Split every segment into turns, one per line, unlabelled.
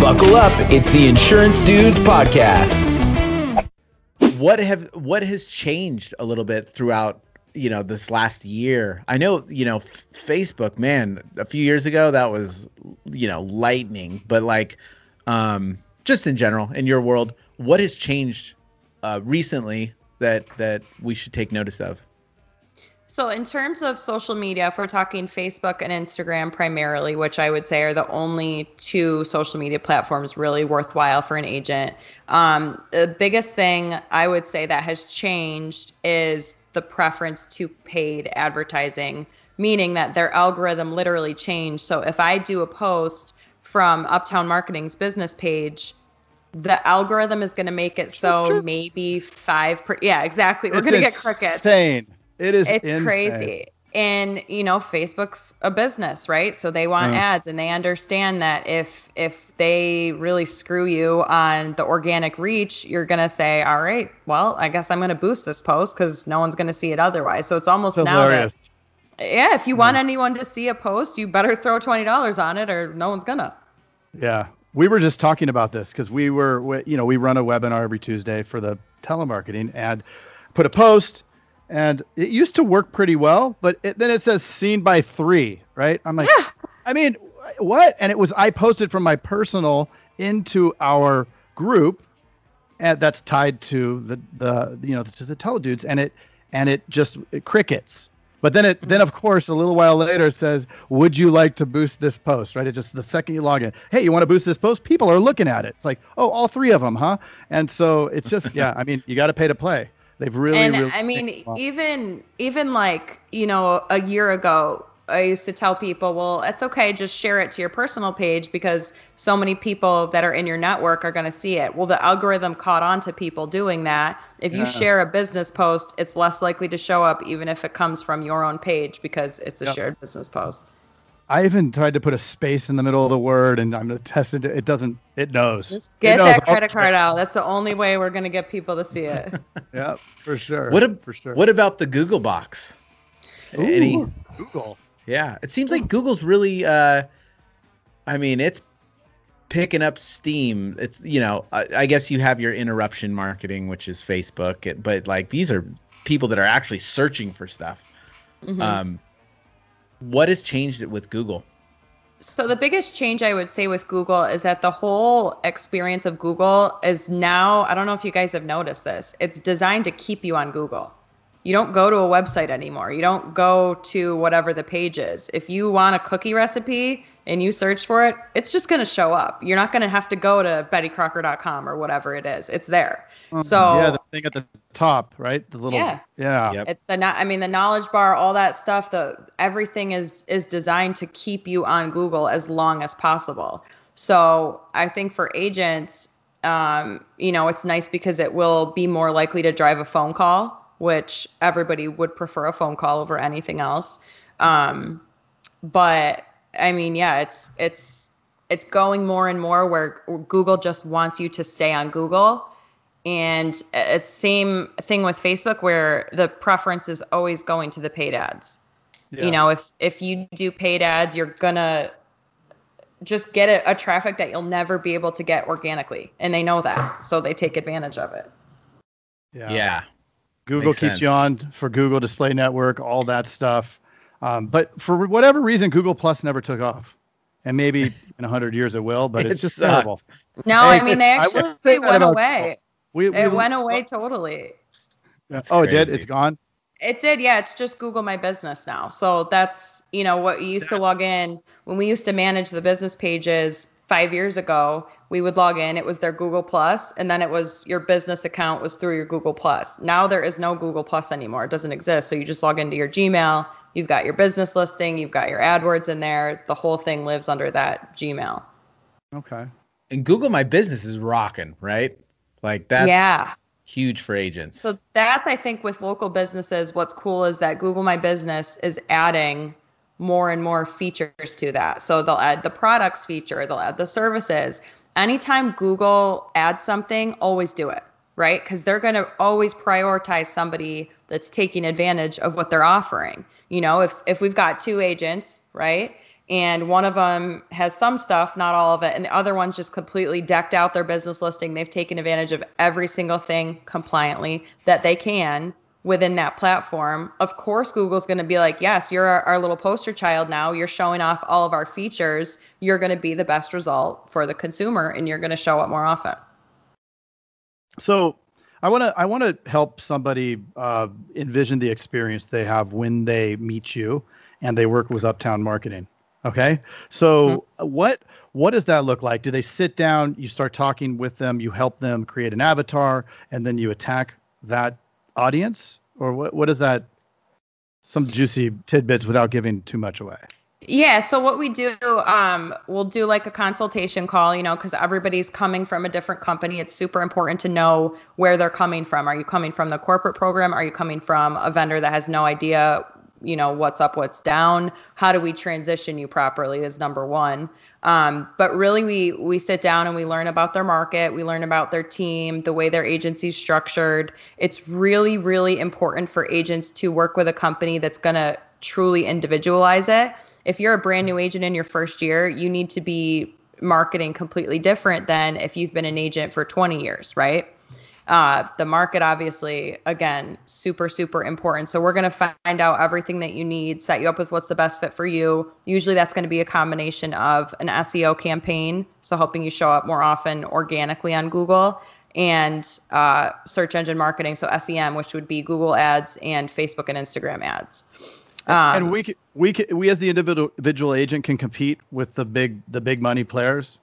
Buckle up, it's the Insurance Dudes podcast.
What have what has changed a little bit throughout you know this last year? I know you know f- Facebook, man. A few years ago, that was you know lightning, but like um, just in general in your world, what has changed uh, recently that that we should take notice of?
So, in terms of social media, if we're talking Facebook and Instagram primarily, which I would say are the only two social media platforms really worthwhile for an agent, um, the biggest thing I would say that has changed is the preference to paid advertising, meaning that their algorithm literally changed. So, if I do a post from Uptown Marketing's business page, the algorithm is going to make it so maybe five per yeah exactly. We're going to get crickets.
insane it is
it's
insane.
crazy. And you know, Facebook's a business, right? So they want
Mm.
ads and they understand that if if they really screw you on the organic reach, you're going to say, "All right, well, I guess I'm going to boost this post cuz no one's going to see it otherwise." So it's almost
It's
now that yeah, if you want anyone to see a post, you better throw $20 on it or no one's going to.
Yeah, we were just talking about this because we were, we, you know, we run a webinar every Tuesday for the telemarketing and put a post, and it used to work pretty well, but it, then it says seen by three, right? I'm like, I mean, what? And it was I posted from my personal into our group, and that's tied to the the you know to the teledudes, and it and it just it crickets. But then it mm-hmm. then of course a little while later says, "Would you like to boost this post?" Right? It just the second you log in, hey, you want to boost this post? People are looking at it. It's like, oh, all three of them, huh? And so it's just yeah. I mean, you got to pay to play. They've really,
and
really
I mean, even even like you know, a year ago, I used to tell people, well, it's okay, just share it to your personal page because so many people that are in your network are going to see it. Well, the algorithm caught on to people doing that. If you
Yeah.
share a business post, it's less likely to show up, even if it comes from your own page because it's a
Yep.
shared business post.
I even tried to put a space in the middle of the word, and I'm gonna test it. It doesn't. It knows.
Just get
knows
that credit card out. That's the only way we're going to get people to see it.
Yeah, for sure.
What ab-
for sure.
What about the Google box? Any?
Google?
Yeah, it seems like Google's really. uh I mean, it's picking up steam. It's you know, I, I guess you have your interruption marketing, which is Facebook, it, but like these are people that are actually searching for stuff.
Mhm.
Um, what has changed it with Google?
So the biggest change I would say with Google is that the whole experience of Google is now, I don't know if you guys have noticed this, it's designed to keep you on Google. You don't go to a website anymore. You don't go to whatever the page is. If you want a cookie recipe and you search for it, it's just going to show up. You're not going to have to go to bettycrocker.com or whatever it is. It's there. So
yeah, the thing at the top, right? The little.
Yeah.
Yeah.
Yep.
It, the no- I mean the knowledge bar, all that stuff. The everything is is designed to keep you on Google as long as possible. So I think for agents, um, you know, it's nice because it will be more likely to drive a phone call, which everybody would prefer a phone call over anything else. Um, but I mean, yeah, it's it's it's going more and more where Google just wants you to stay on Google. And it's same thing with Facebook where the preference is always going to the paid ads.
Yeah.
You know, if if you do paid ads, you're gonna just get a, a traffic that you'll never be able to get organically, and they know that, so they take advantage of it.
Yeah.
Yeah,
Google
Makes
keeps
sense.
you on for Google Display Network, all that stuff. Um, but for whatever reason, Google Plus never took off. And maybe in 100 years it will, but
It
it's just
sucked.
terrible.
No,
Hey,
I mean they actually
say
went
about
away.
We, we
It went away totally.
That's
oh, it did? It's gone?
It did, yeah. It's just Google My Business now. So that's, you know, what you used to log in when we used to manage the business pages five years ago. We would log in, it was their Google Plus, and then it was your business account was through your Google Plus. Now there is no Google Plus anymore. It doesn't exist. So you just log into your Gmail, you've got your business listing, you've got your AdWords in there. The whole thing lives under that Gmail.
Okay.
and Google My Business is rocking, right? Like that's
yeah.
huge for agents.
So that's I think with local businesses, what's cool is that Google My Business is adding more and more features to that. So they'll add the products feature, they'll add the services. Anytime Google adds something, always do it, right? Because they're going to always prioritize somebody that's taking advantage of what they're offering. You know, if if we've got two agents, right? and one of them has some stuff, not all of it, and the other one's just completely decked out their business listing. They've taken advantage of every single thing compliantly that they can within that platform. Of course, Google's going to be like, yes, you're our, our, little poster child now. You're showing off all of our features. You're going to be the best result for the consumer and you're going to show up more often.
So I want to I want to help somebody uh, envision the experience they have when they meet you and they work with Uptown Marketing. Okay. So mm-hmm. what what does that look like? Do they sit down, you start talking with them, you help them create an avatar, and then you attack that audience? Or what what is that some juicy tidbits without giving too much away?
Yeah, so what we do, um, we'll do like a consultation call, you know, because everybody's coming from a different company. It's super important to know where they're coming from. Are you coming from the corporate program? Are you coming from a vendor that has no idea you know what's up what's down how do we transition you properly is number one um, but really we we sit down and we learn about their market we learn about their team the way their agency's structured it's really really important for agents to work with a company that's going to truly individualize it if you're a brand new agent in your first year you need to be marketing completely different than if you've been an agent for 20 years right uh, the market, obviously, again, super, super important. So we're going to find out everything that you need, set you up with what's the best fit for you. Usually that's going to be a combination of an SEO campaign, so helping you show up more often organically on Google, and uh, search engine marketing, so SEM, which would be Google ads and Facebook and Instagram ads.
Um, and we we we as the individual individual agent can compete with the big the big money players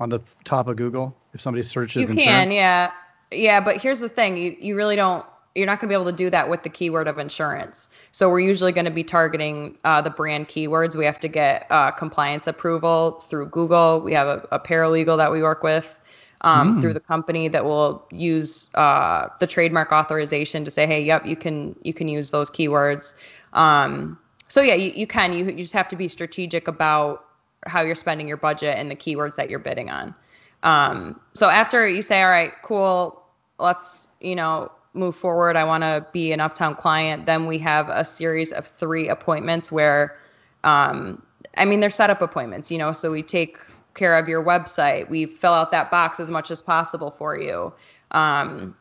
on the top of Google if somebody searches.
You can, yeah. Yeah, but here's the thing: you you really don't. You're not going to be able to do that with the keyword of insurance. So we're usually going to be targeting uh, the brand keywords. We have to get uh, compliance approval through Google. We have a, a paralegal that we work with um, mm. through the company that will use uh, the trademark authorization to say, "Hey, yep, you can you can use those keywords." Um, so yeah, you, you can. You, you just have to be strategic about how you're spending your budget and the keywords that you're bidding on. Um, so after you say, all right, cool, let's, you know, move forward. I want to be an Uptown client. Then we have a series of three appointments where, um, I mean, they're setup appointments, you know, so we take care of your website. We fill out that box as much as possible for you. Um,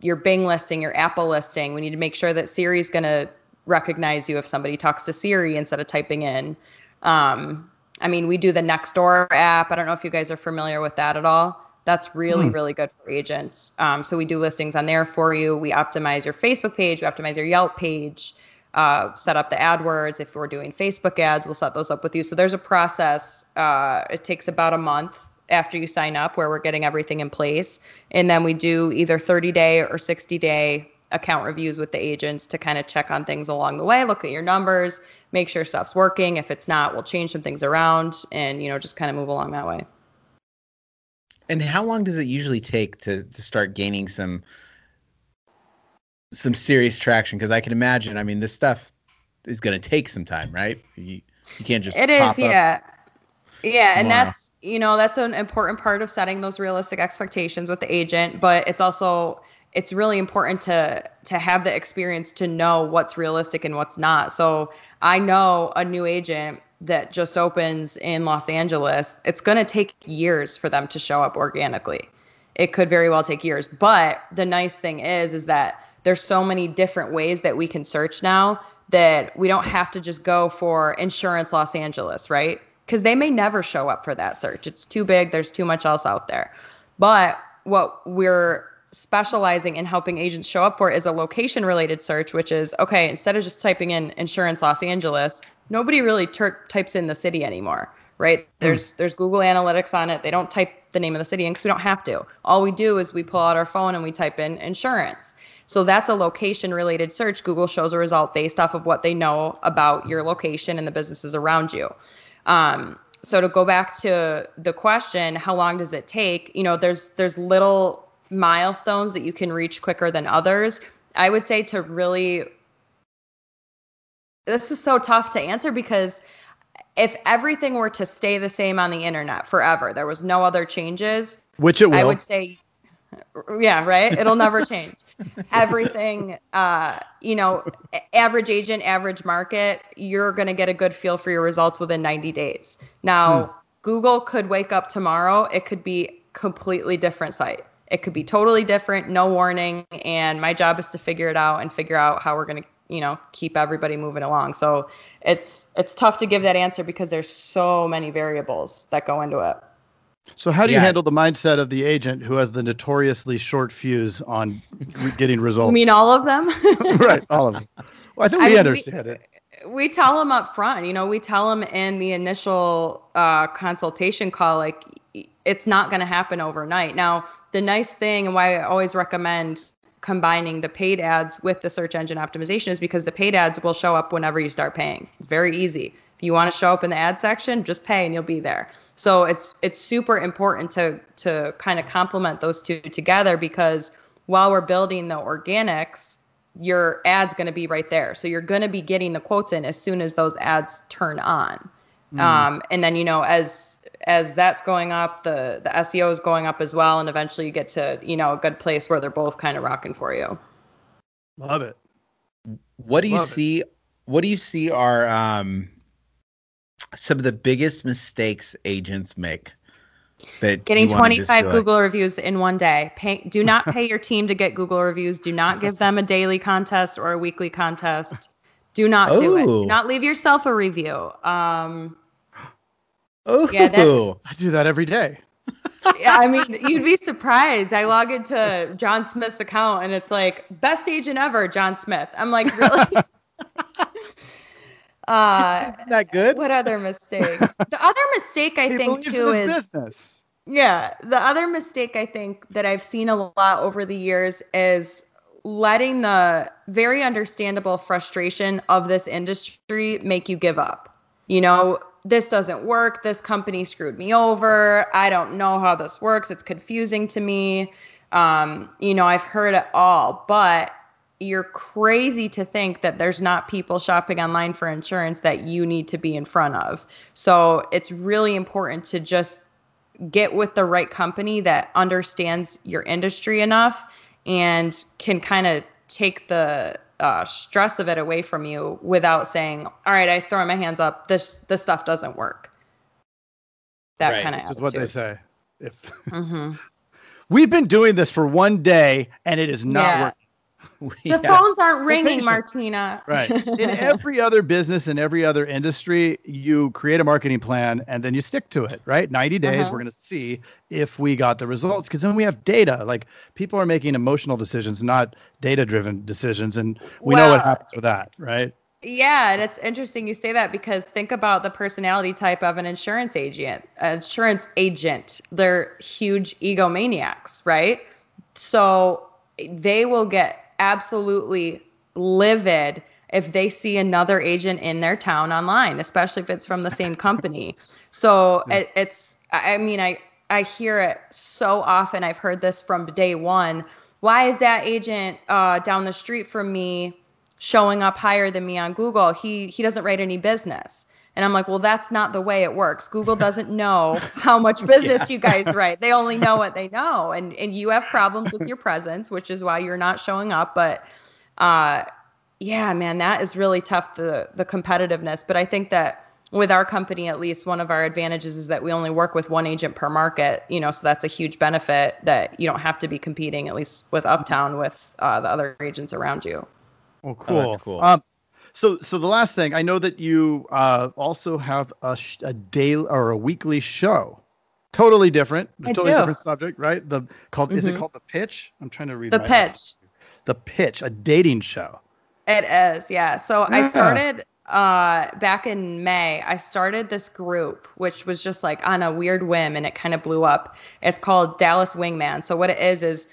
your Bing listing, your Apple listing. We need to make sure that Siri's going to recognize you if somebody talks to Siri instead of typing in. Um, I mean, we do the Nextdoor app. I don't know if you guys are familiar with that at all. That's really, mm. really good for agents. Um, so we do listings on there for you. We optimize your Facebook page, we optimize your Yelp page, uh, set up the AdWords. If we're doing Facebook ads, we'll set those up with you. So there's a process. Uh, it takes about a month after you sign up where we're getting everything in place. And then we do either 30 day or 60 day account reviews with the agents to kind of check on things along the way, look at your numbers, make sure stuff's working. If it's not, we'll change some things around and, you know, just kind of move along that way.
And how long does it usually take to to start gaining some some serious traction? Because I can imagine, I mean, this stuff is going to take some time, right? You, you can't just
it is, yeah, yeah, and that's you know that's an important part of setting those realistic expectations with the agent, but it's also it's really important to to have the experience to know what's realistic and what's not. So I know a new agent that just opens in Los Angeles, it's going to take years for them to show up organically. It could very well take years, but the nice thing is is that there's so many different ways that we can search now that we don't have to just go for insurance Los Angeles, right? Cuz they may never show up for that search. It's too big, there's too much else out there. But what we're specializing in helping agents show up for is a location related search, which is okay, instead of just typing in insurance Los Angeles, nobody really ter- types in the city anymore, right? Mm. There's there's Google Analytics on it. They don't type the name of the city in because we don't have to. All we do is we pull out our phone and we type in insurance. So that's a location related search. Google shows a result based off of what they know about your location and the businesses around you. Um, so to go back to the question, how long does it take? You know, there's there's little milestones that you can reach quicker than others. I would say to really this is so tough to answer because if everything were to stay the same on the internet forever, there was no other changes,
which it will.
I would say Yeah, right. It'll never change. Everything, uh, you know, average agent, average market, you're going to get a good feel for your results within 90 days. Now, hmm. Google could wake up tomorrow. It could be completely different site. It could be totally different, no warning. And my job is to figure it out and figure out how we're going to, you know, keep everybody moving along. So it's it's tough to give that answer because there's so many variables that go into it.
So how do yeah. you handle the mindset of the agent who has the notoriously short fuse on getting results?
You mean all of them?
right, all of them. Well, I think we I understand
we,
it.
We tell them up front. You know, we tell them in the initial uh, consultation call, like it's not going to happen overnight. Now, the nice thing and why I always recommend combining the paid ads with the search engine optimization is because the paid ads will show up whenever you start paying. It's very easy. If you want to show up in the ad section, just pay and you'll be there. So it's it's super important to to kind of complement those two together because while we're building the organics, your ad's going to be right there. So you're going to be getting the quotes in as soon as those ads turn on. Mm. Um, and then you know as as that's going up, the the SEO is going up as well, and eventually you get to you know a good place where they're both kind of rocking for you.
Love it.
What do you Love see? It. What do you see are um some of the biggest mistakes agents make
that getting 25 google like, reviews in one day pay, do not pay your team to get google reviews do not give them a daily contest or a weekly contest do not do it do not leave yourself a review um
oh yeah that, i do that every day
yeah, I mean, you'd be surprised. I log into John Smith's account and it's like best agent ever, John Smith. I'm like, really?
Uh, Isn't that good?
What other mistakes? the other mistake I think too is business. Yeah, the other mistake I think that I've seen a lot over the years is letting the very understandable frustration of this industry make you give up. You know, this doesn't work. This company screwed me over. I don't know how this works. It's confusing to me. Um, you know, I've heard it all, but you're crazy to think that there's not people shopping online for insurance that you need to be in front of. So it's really important to just get with the right company that understands your industry enough and can kind of take the uh, stress of it away from you without saying, "All right, I throw my hands up. This this stuff doesn't work." That right. kind of
is what they say. If mm-hmm. we've been doing this for one day and it is not yeah. working
the phones aren't ringing, Martina.
Right. In every other business and every other industry, you create a marketing plan and then you stick to it, right? 90 days, uh-huh. we're going to see if we got the results because then we have data. Like people are making emotional decisions, not data driven decisions. And we well, know what happens with that, right?
Yeah, and it's interesting you say that because think about the personality type of an insurance agent. An insurance agent, they're huge egomaniacs, right? So they will get absolutely livid if they see another agent in their town online, especially if it's from the same company. So it, it's, I mean, I, I hear it so often. I've heard this from day one. Why is that agent uh, down the street from me showing up higher than me on Google? He he doesn't write any business. And I'm like, well, that's not the way it works. Google doesn't know how much business yeah. you guys write. They only know what they know. And and you have problems with your presence, which is why you're not showing up. But uh yeah, man, that is really tough, the the competitiveness. But I think that with our company at least one of our advantages is that we only work with one agent per market you know so that's a huge benefit that you don't have to be competing at least with uptown with uh, the other agents around you
oh cool, oh, that's cool. Um, so, so the last thing I know that you uh, also have a, sh- a daily or a weekly show, totally different, I totally do. different subject, right? The called mm-hmm. is it mm-hmm. called the pitch? I'm trying to read
the pitch.
The pitch, a dating show.
It is, yeah. So yeah. I started uh, back in May. I started this group, which was just like on a weird whim, and it kind of blew up. It's called Dallas Wingman. So what it is is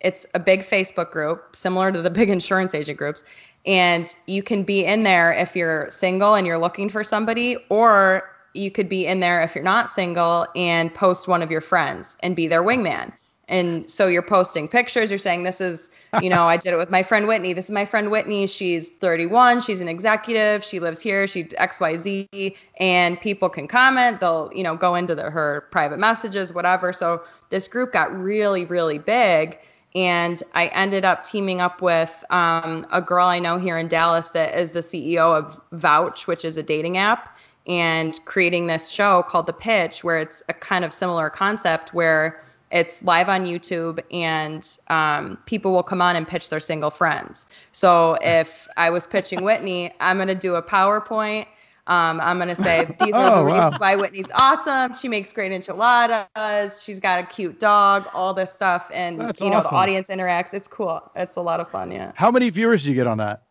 it's a big Facebook group similar to the big insurance agent groups and you can be in there if you're single and you're looking for somebody, or you could be in there if you're not single and post one of your friends and be their wingman. And so you're posting pictures, you're saying, This is, you know, I did it with my friend Whitney. This is my friend Whitney. She's 31, she's an executive, she lives here, she XYZ. And people can comment, they'll, you know, go into the, her private messages, whatever. So this group got really, really big. And I ended up teaming up with um, a girl I know here in Dallas that is the CEO of Vouch, which is a dating app, and creating this show called The Pitch, where it's a kind of similar concept where it's live on YouTube and um, people will come on and pitch their single friends. So if I was pitching Whitney, I'm going to do a PowerPoint. Um, I'm going to say, these are
Oh,
the
wow.
reasons why Whitney's awesome. She makes great enchiladas. She's got a cute dog, all this stuff. And,
That's
you know,
awesome.
the audience interacts. It's cool. It's a lot of fun. Yeah.
How many viewers do you get on that?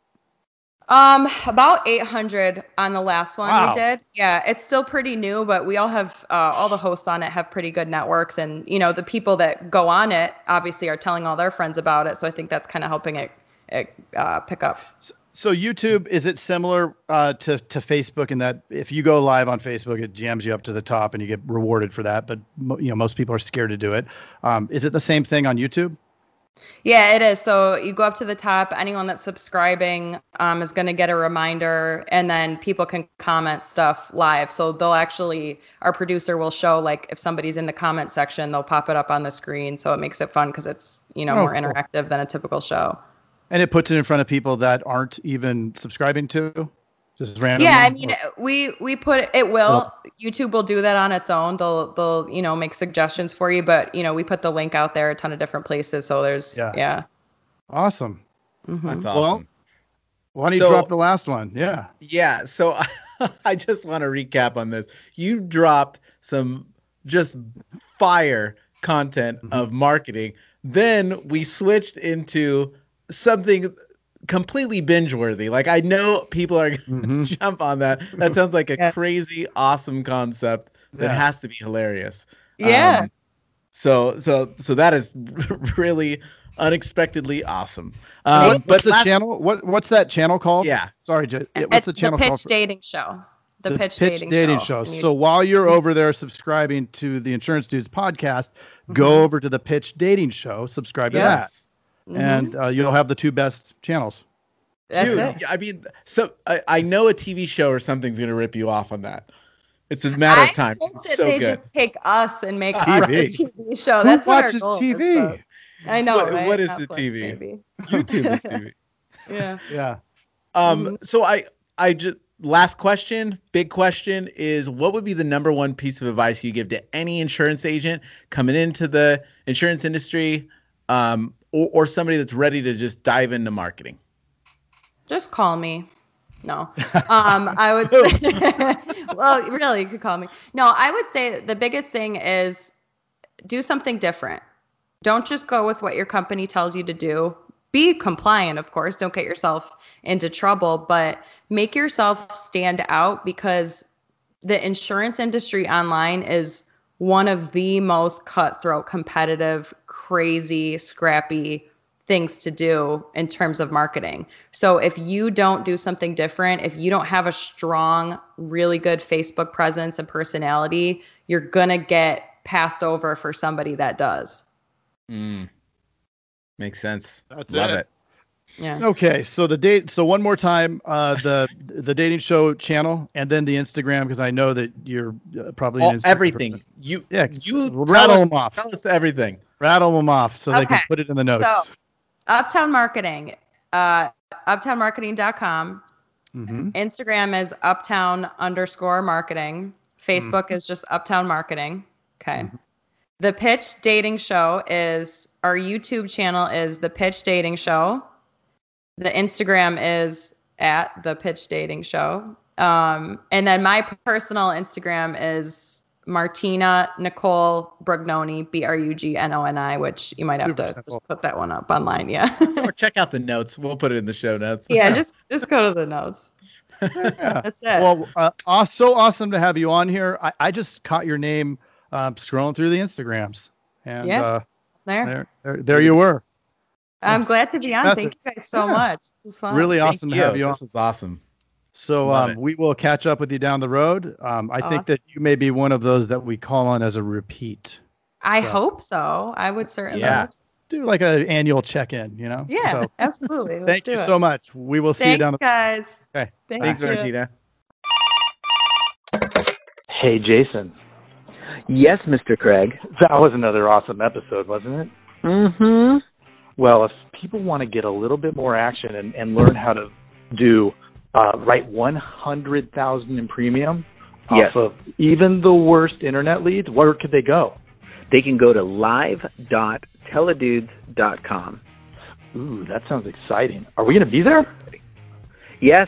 Um, about 800 on the last one
Wow.
we did. Yeah, it's still pretty new, but we all have uh, all the hosts on it have pretty good networks, and you know the people that go on it obviously are telling all their friends about it. So I think that's kind of helping it, it uh, pick up.
So YouTube is it similar uh, to to Facebook in that if you go live on Facebook, it jams you up to the top and you get rewarded for that. But mo- you know most people are scared to do it. Um, is it the same thing on YouTube?
Yeah, it is. So you go up to the top. Anyone that's subscribing um, is going to get a reminder, and then people can comment stuff live. So they'll actually, our producer will show like if somebody's in the comment section, they'll pop it up on the screen. So it makes it fun because it's you know
Oh,
more
cool.
interactive than a typical show.
And it puts it in front of people that aren't even subscribing to, just randomly.
Yeah, I mean,
or-
we we put it will YouTube will do that on its own. They'll they'll you know make suggestions for you, but you know we put the link out there a ton of different places. So there's
Yeah.
yeah.
awesome.
Mhm.
That's
Well,
awesome.
Why don't you
So-
drop the last one? Yeah.
Yeah, so I just want to recap on this. You dropped some just fire content
Mhm.
of marketing. Then we switched into something completely binge worthy. Like I know people are going to
Mhm.
jump on that. That sounds like a
Yeah.
crazy awesome concept that
Yeah.
has to be hilarious.
Yeah.
Um, so so so that is really unexpectedly awesome. Um,
What- what's the
last-
channel? What What's that channel called?
Yeah.
Sorry, J- yeah,
it's
what's the channel
Pitch
called? for-
Dating Show. The, Pitch, Dating,
show.
And you-
So while you're over there subscribing to the Insurance Dudes podcast,
Mhm.
go over to the Pitch Dating Show, subscribe to
Yes.
Mhm.
that, and uh, you'll have the two best channels.
that's
Dude,
it.
I mean, so I, I know a TV show or something's gonna rip you off on that. It's a matter
I
of time.
hope that
so
they
good.
just take us and make us a TV show.
Who
That's what our
watches
goal
TV?
but- I know.
What-
right?
what is the TV?
maybe.
YouTube is TV.
yeah.
Yeah.
Um,
Mhm.
so I I just last question, big question is what would be the number one piece of advice you give to any insurance agent coming into the insurance industry, um, or, or somebody that's ready to just dive into marketing?
Just call me. No. Um, I would say, well, really, you could call me. No, I would say the biggest thing is do something different. Don't just go with what your company tells you to do. Be compliant, of course. Don't get yourself into trouble, but make yourself stand out because the insurance industry online is one of the most cutthroat, competitive, crazy, scrappy things to do in terms of marketing. So if you don't do something different, if you don't have a strong, really good Facebook presence and personality, you're going to get passed over for somebody that does.
Mm. Makes sense.
That's
Love
it.
it.
Yeah.
Okay, so the date. So one more time, uh, the the dating show channel, and then the Instagram, because I know that you're uh, probably
All, everything.
person.
You
Yeah,
you
rattle
us,
them off.
tell us everything.
Rattle them off so they can put it in the notes.
so- Uptown Marketing, uh, uptownmarketing.com.
Mhm.
Instagram is uptown underscore marketing. Facebook is just uptown marketing. Okay.
Mhm.
The Pitch Dating Show is our YouTube channel is the Pitch Dating Show. The Instagram is at the Pitch Dating Show. Um, and then my personal Instagram is Martina Nicole Brugnoni, B R U G N O N I, which you might have to
simple.
just put that one up online. Yeah.
Or check out the notes. We'll put it in the show notes.
yeah, just just go to the notes.
Yeah.
That's it.
Well, uh, so awesome to have you on here. I, I just caught your name um, scrolling through the Instagrams, and
Yeah.
uh,
there.
there, there, there you were.
I'm glad to be on. Thank you guys so
Yeah.
much. This was fun.
Really
Thank
awesome to have you on.
This is awesome.
So um, we will catch up with you down the road. Um, I think that you may be one of those that we call on as a repeat.
I
So-
hope so. I would certainly.
Yeah.
hope so.
Do like an annual check-in, you know?
Yeah,
So,
absolutely. Let's
thank
do
you
it.
so much. We will see you down the
guys.
Okay.
Thank
Thanks,
you.
Martina.
Hey, Jason.
Yes, Mr. Craig.
That was another awesome episode, wasn't it?
Mm-hmm.
Well, if people want to get a little bit more action and, and learn how to do uh, write 100,000 in premium
Yes.
off of even the worst internet leads, where could they go?
They can go to live.teledudes.com.
Ooh, that sounds exciting. Are we going to be there?
Yes,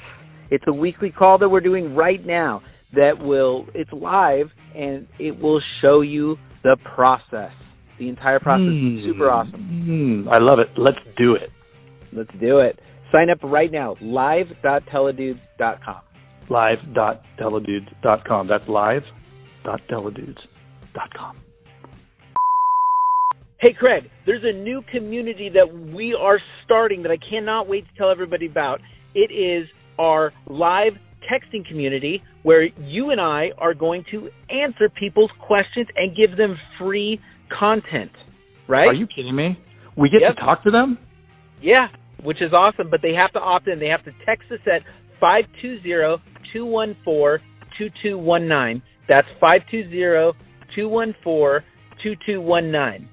it's a weekly call that we're doing right now that will, it's live and it will show you the process. The entire process is super awesome.
Hmm, I love it. Let's do it.
Let's do it. Sign up right now, live.teledudes.com.
Live.teledudes.com. That's live.teledudes.com.
Hey, Craig, there's a new community that we are starting that I cannot wait to tell everybody about. It is our live texting community where you and I are going to answer people's questions and give them free content, right?
Are you kidding me? We get
Yep.
to talk to them?
Yeah, which is awesome, but they have to opt in. They have to text us at 520-214-2219. That's 520-214-2219.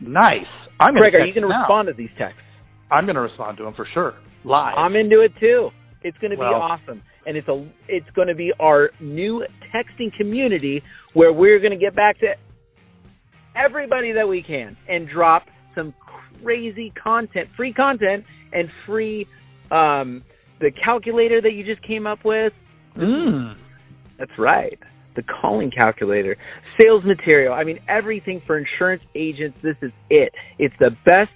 Nice. I'm to
are you going to respond to these texts?
I'm going to respond to them for sure. Live.
I'm into it too. It's going to be awesome, and it's a it's going to be our new texting community where we're going to get back to everybody that we can and drop some crazy content, free content, and free um, the calculator that you just came up with.
Mm.
That's right. The calling calculator, sales material. I mean, everything for insurance agents. This is it. It's the best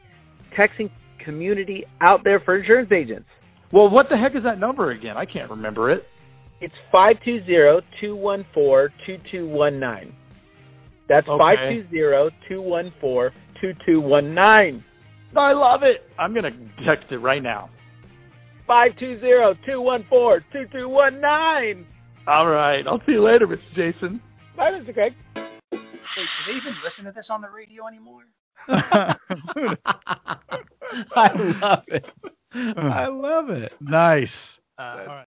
texting community out there for insurance agents.
Well, what the heck is that number again? I can't remember it.
It's 520-214-2219. That's
Okay.
520-214-2219.
I love it. I'm going to text it right now.
520-214-2219.
All right. I'll see you later, Mr. Jason.
Bye, Mr. Craig.
Wait, do they even listen to this on the radio anymore?
I love it. I love it.
nice.
Uh, all right.